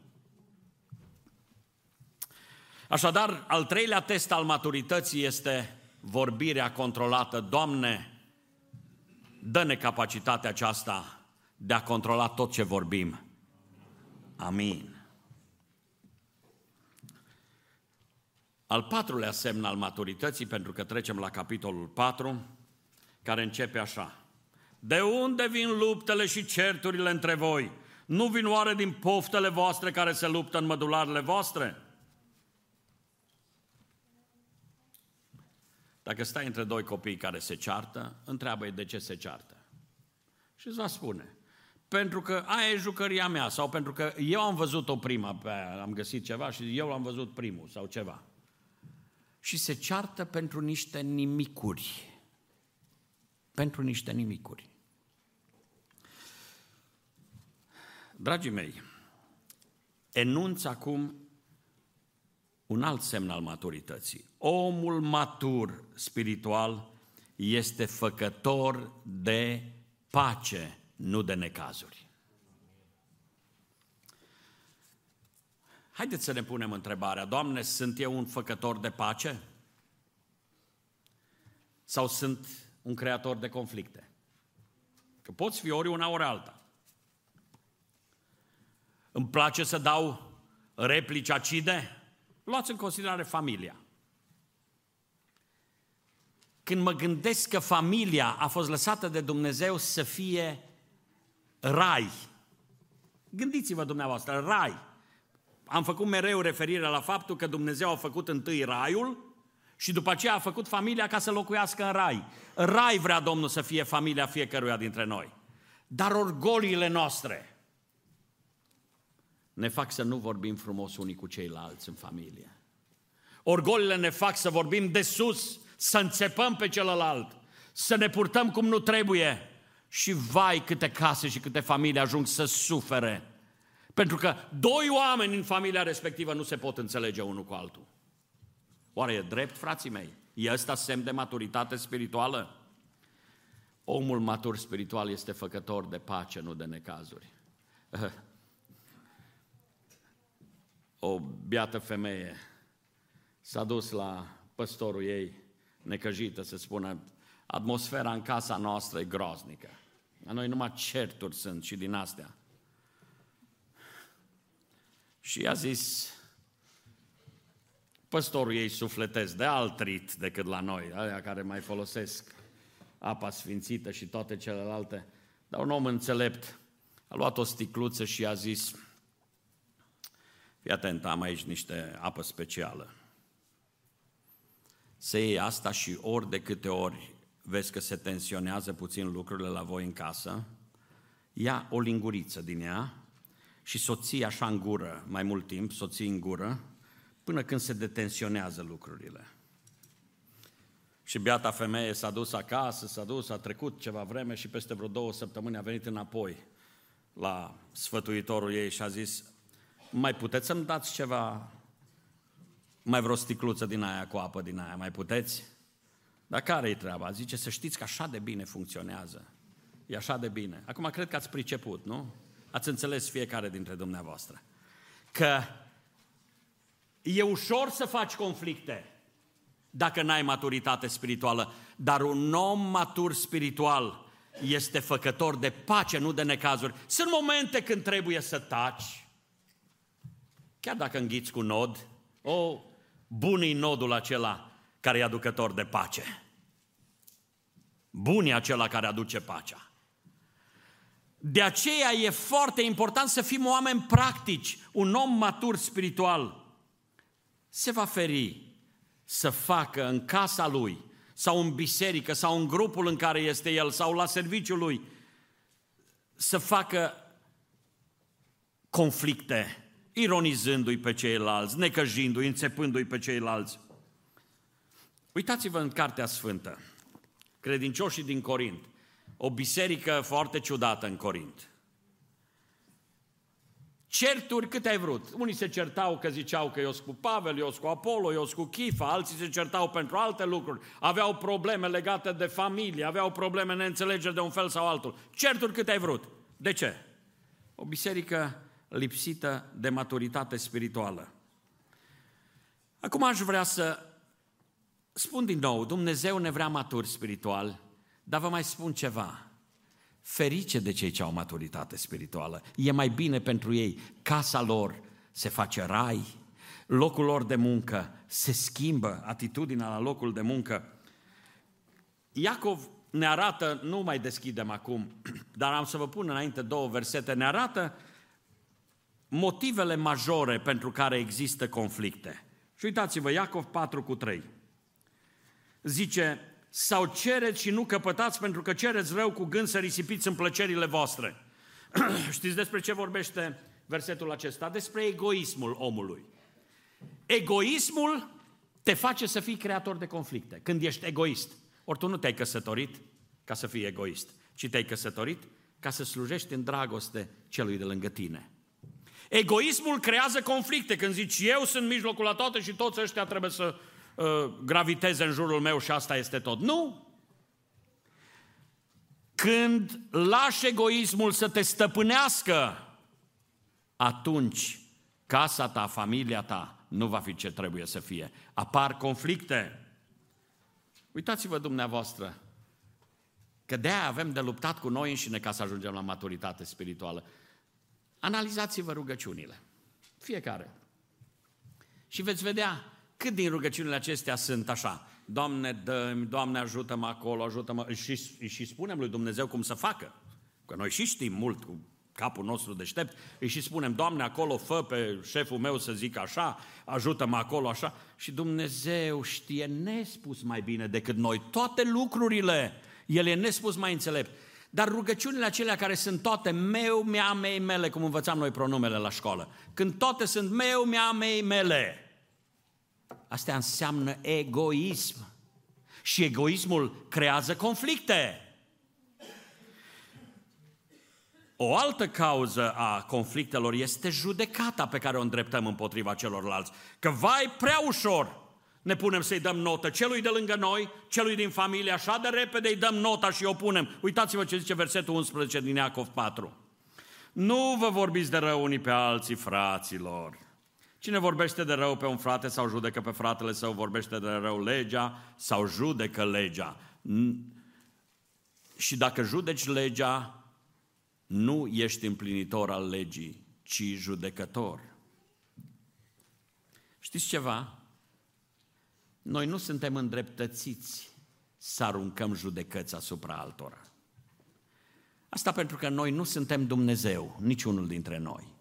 Așadar, al treilea test al maturității este vorbirea controlată. Doamne, dă-ne capacitatea aceasta de a controla tot ce vorbim. Amin. Al patrulea semn al maturității, pentru că trecem la capitolul 4, care începe așa. De unde vin luptele și certurile între voi? Nu vin oare din poftele voastre care se luptă în mădularele voastre? Dacă stai între doi copii care se ceartă, întreabă-i de ce se ceartă. Și îți va spune, pentru că aia e jucăria mea sau pentru că eu am văzut-o prima pe aia, am găsit ceva și eu l-am văzut primul sau ceva și se ceartă pentru niște nimicuri. Pentru niște nimicuri. Dragii mei, enunț acum un alt semn al maturității. Omul matur spiritual este făcător de pace, nu de necazuri. Haideți să ne punem întrebarea, Doamne, sunt eu un făcător de pace? Sau sunt un creator de conflicte? Că poți fi ori una, ori alta. Îmi place să dau replici acide? Luați în considerare familia. Când mă gândesc că familia a fost lăsată de Dumnezeu să fie rai, gândiți-vă dumneavoastră, rai, am făcut mereu referire la faptul că Dumnezeu a făcut întâi raiul și după aceea a făcut familia ca să locuiască în rai. Rai vrea Domnul să fie familia fiecăruia dintre noi. Dar orgoliile noastre ne fac să nu vorbim frumos unii cu ceilalți în familie. Orgolile ne fac să vorbim de sus, să înțepăm pe celălalt, să ne purtăm cum nu trebuie. Și vai câte case și câte familii ajung să sufere pentru că doi oameni în familia respectivă nu se pot înțelege unul cu altul. Oare e drept, frații mei? E ăsta semn de maturitate spirituală? Omul matur spiritual este făcător de pace, nu de necazuri. O biată femeie s-a dus la păstorul ei necăjită să spună atmosfera în casa noastră e groaznică. La noi numai certuri sunt și din astea. Și a zis, păstorul ei sufletesc de alt rit decât la noi, aia care mai folosesc apa sfințită și toate celelalte. Dar un om înțelept a luat o sticluță și a zis, fii atent, am aici niște apă specială. Să iei asta și ori de câte ori vezi că se tensionează puțin lucrurile la voi în casă, ia o linguriță din ea și soții așa în gură mai mult timp, soții în gură, până când se detensionează lucrurile. Și beata femeie s-a dus acasă, s-a dus, a trecut ceva vreme și peste vreo două săptămâni a venit înapoi la sfătuitorul ei și a zis, mai puteți să-mi dați ceva, mai vreo sticluță din aia cu apă din aia, mai puteți? Dar care e treaba? Zice să știți că așa de bine funcționează. E așa de bine. Acum cred că ați priceput, nu? Ați înțeles fiecare dintre dumneavoastră. Că e ușor să faci conflicte dacă n-ai maturitate spirituală, dar un om matur spiritual este făcător de pace, nu de necazuri. Sunt momente când trebuie să taci, chiar dacă înghiți cu nod, o, bun nodul acela care e aducător de pace. Bun e acela care aduce pacea. De aceea e foarte important să fim oameni practici. Un om matur spiritual se va feri să facă în casa lui sau în biserică sau în grupul în care este el sau la serviciul lui să facă conflicte, ironizându-i pe ceilalți, necăjindu-i, înțepându-i pe ceilalți. Uitați-vă în Cartea Sfântă, credincioșii din Corint, o biserică foarte ciudată în Corint. Certuri cât ai vrut. Unii se certau că ziceau că eu sunt cu Pavel, eu sunt cu Apollo, eu sunt cu Chifa, alții se certau pentru alte lucruri. Aveau probleme legate de familie, aveau probleme neînțelegeri de un fel sau altul. Certuri cât ai vrut. De ce? O biserică lipsită de maturitate spirituală. Acum aș vrea să spun din nou, Dumnezeu ne vrea maturi spiritual, dar vă mai spun ceva. Ferice de cei ce au maturitate spirituală. E mai bine pentru ei. Casa lor se face rai, locul lor de muncă se schimbă, atitudinea la locul de muncă. Iacov ne arată, nu mai deschidem acum, dar am să vă pun înainte două versete, ne arată motivele majore pentru care există conflicte. Și uitați-vă, Iacov 4 cu 3. Zice, sau cereți și nu căpătați pentru că cereți rău cu gând să risipiți în plăcerile voastre. Știți despre ce vorbește versetul acesta? Despre egoismul omului. Egoismul te face să fii creator de conflicte. Când ești egoist. Ori tu nu te-ai căsătorit ca să fii egoist, ci te-ai căsătorit ca să slujești în dragoste celui de lângă tine. Egoismul creează conflicte. Când zici eu sunt mijlocul la toate și toți ăștia trebuie să uh, graviteze în jurul meu și asta este tot. Nu! Când lași egoismul să te stăpânească, atunci casa ta, familia ta nu va fi ce trebuie să fie. Apar conflicte. Uitați-vă dumneavoastră că de avem de luptat cu noi înșine ca să ajungem la maturitate spirituală. Analizați-vă rugăciunile. Fiecare. Și veți vedea cât din rugăciunile acestea sunt așa. Doamne, dă Doamne, ajută-mă acolo, ajută-mă. Și, și spunem lui Dumnezeu cum să facă. Că noi și știm mult cu capul nostru deștept, îi și spunem, Doamne, acolo fă pe șeful meu să zic așa, ajută-mă acolo așa. Și Dumnezeu știe nespus mai bine decât noi toate lucrurile. El e nespus mai înțelept. Dar rugăciunile acelea care sunt toate meu, mea, mei, mele, cum învățam noi pronumele la școală, când toate sunt meu, mea, mei, mele, Asta înseamnă egoism. Și egoismul creează conflicte. O altă cauză a conflictelor este judecata pe care o îndreptăm împotriva celorlalți. Că vai, prea ușor ne punem să-i dăm notă celui de lângă noi, celui din familie, așa de repede îi dăm nota și o punem. Uitați-vă ce zice versetul 11 din Iacov 4. Nu vă vorbiți de rău unii pe alții, fraților. Cine vorbește de rău pe un frate sau judecă pe fratele său, vorbește de rău legea sau judecă legea. și dacă judeci legea, nu ești împlinitor al legii, ci judecător. Știți ceva? Noi nu suntem îndreptățiți să aruncăm judecăți asupra altora. Asta pentru că noi nu suntem Dumnezeu, niciunul dintre noi.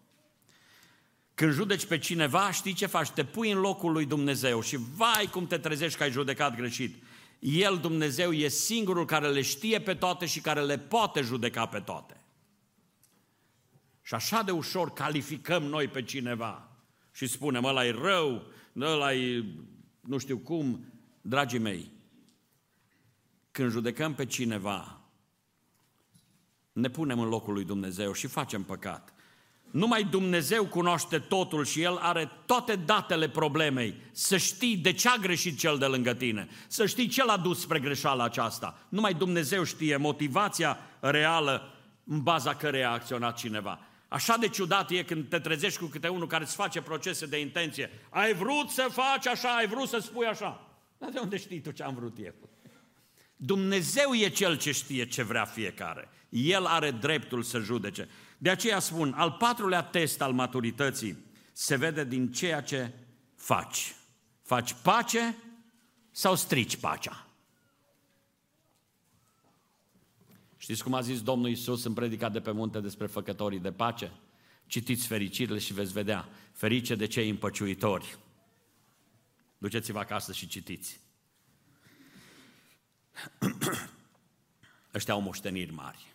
Când judeci pe cineva, știi ce faci? Te pui în locul lui Dumnezeu și vai cum te trezești că ai judecat greșit. El, Dumnezeu, e singurul care le știe pe toate și care le poate judeca pe toate. Și așa de ușor calificăm noi pe cineva și spunem, ăla e rău, ăla e nu știu cum. Dragii mei, când judecăm pe cineva, ne punem în locul lui Dumnezeu și facem păcat. Numai Dumnezeu cunoaște totul și El are toate datele problemei. Să știi de ce a greșit cel de lângă tine. Să știi ce l-a dus spre greșeala aceasta. Numai Dumnezeu știe motivația reală în baza căreia a acționat cineva. Așa de ciudat e când te trezești cu câte unul care îți face procese de intenție. Ai vrut să faci așa, ai vrut să spui așa. Dar de unde știi tu ce am vrut eu? Dumnezeu e cel ce știe ce vrea fiecare. El are dreptul să judece. De aceea spun, al patrulea test al maturității se vede din ceea ce faci. Faci pace sau strici pacea? Știți cum a zis Domnul Isus în predica de pe munte despre făcătorii de pace? Citiți fericirile și veți vedea. Ferice de cei împăciuitori. Duceți-vă acasă și citiți. Ăștia au moșteniri mari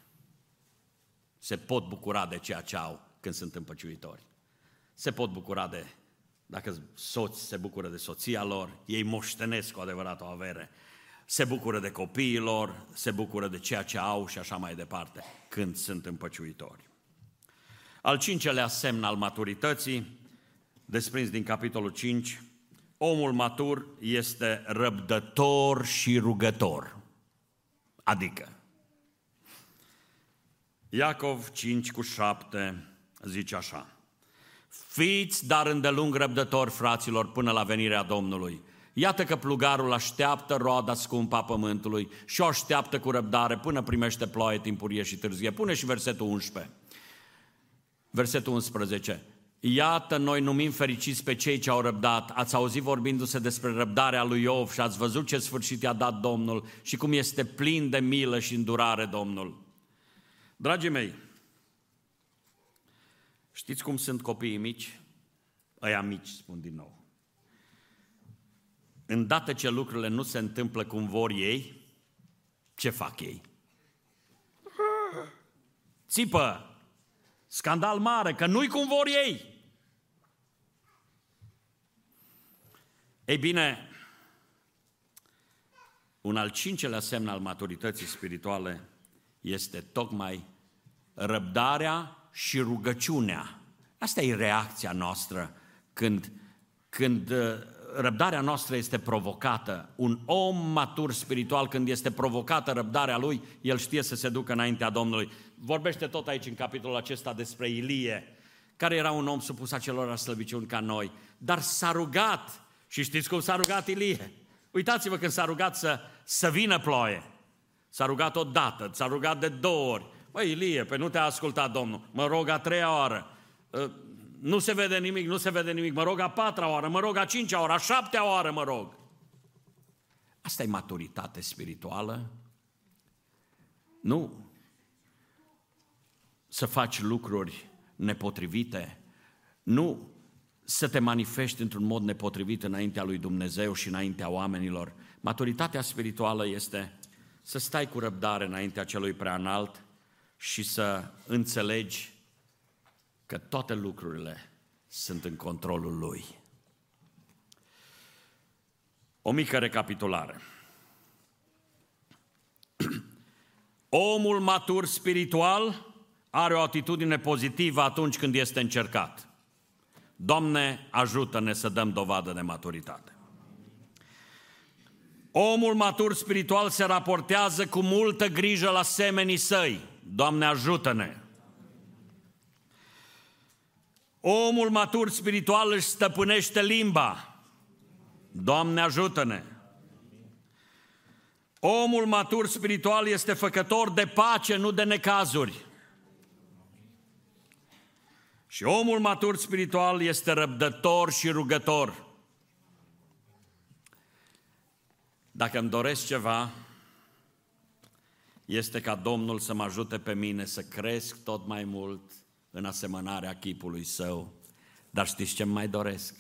se pot bucura de ceea ce au când sunt împăciuitori. Se pot bucura de, dacă soți se bucură de soția lor, ei moștenesc cu adevărat o avere. Se bucură de copiii lor, se bucură de ceea ce au și așa mai departe, când sunt împăciuitori. Al cincelea semn al maturității, desprins din capitolul 5, omul matur este răbdător și rugător. Adică, Iacov 5 cu 7 zice așa. Fiți dar îndelung răbdători, fraților, până la venirea Domnului. Iată că plugarul așteaptă roada scumpă a pământului și o așteaptă cu răbdare până primește ploaie timpurie și târzie. Pune și versetul 11. Versetul 11. Iată, noi numim fericiți pe cei ce au răbdat. Ați auzit vorbindu-se despre răbdarea lui Iov și ați văzut ce sfârșit i-a dat Domnul și cum este plin de milă și îndurare Domnul. Dragii mei, știți cum sunt copiii mici? Aia mici, spun din nou. Îndată ce lucrurile nu se întâmplă cum vor ei, ce fac ei? Țipă! Scandal mare, că nu-i cum vor ei! Ei bine, un al cincelea semn al maturității spirituale este tocmai răbdarea și rugăciunea. Asta e reacția noastră când, când uh, răbdarea noastră este provocată. Un om matur spiritual, când este provocată răbdarea lui, el știe să se ducă înaintea Domnului. Vorbește tot aici în capitolul acesta despre Ilie, care era un om supus acelor slăbiciuni ca noi, dar s-a rugat. Și știți cum s-a rugat Ilie? Uitați-vă când s-a rugat să, să vină ploaie. S-a rugat o dată, s-a rugat de două ori. Păi, Ilie, pe nu te-a ascultat Domnul. Mă rog a treia oară. Ă, nu se vede nimic, nu se vede nimic. Mă rog a patra oară, mă rog a cincea oară, a șaptea oară mă rog. Asta e maturitate spirituală? Nu. Să faci lucruri nepotrivite. Nu să te manifesti într-un mod nepotrivit înaintea lui Dumnezeu și înaintea oamenilor. Maturitatea spirituală este să stai cu răbdare înaintea celui preanalt și să înțelegi că toate lucrurile sunt în controlul lui. O mică recapitulare. Omul matur spiritual are o atitudine pozitivă atunci când este încercat. Doamne, ajută-ne să dăm dovadă de maturitate. Omul matur spiritual se raportează cu multă grijă la semenii săi. Doamne, ajută-ne! Omul matur spiritual își stăpânește limba. Doamne, ajută-ne! Omul matur spiritual este făcător de pace, nu de necazuri. Și omul matur spiritual este răbdător și rugător. Dacă îmi doresc ceva, este ca Domnul să mă ajute pe mine să cresc tot mai mult în asemănarea chipului său. Dar știți ce mai doresc?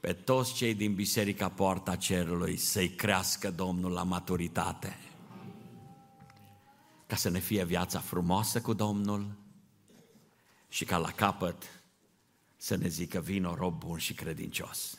Pe toți cei din Biserica Poarta Cerului să-i crească Domnul la maturitate. Ca să ne fie viața frumoasă cu Domnul și ca la capăt să ne zică vino rob bun și credincios.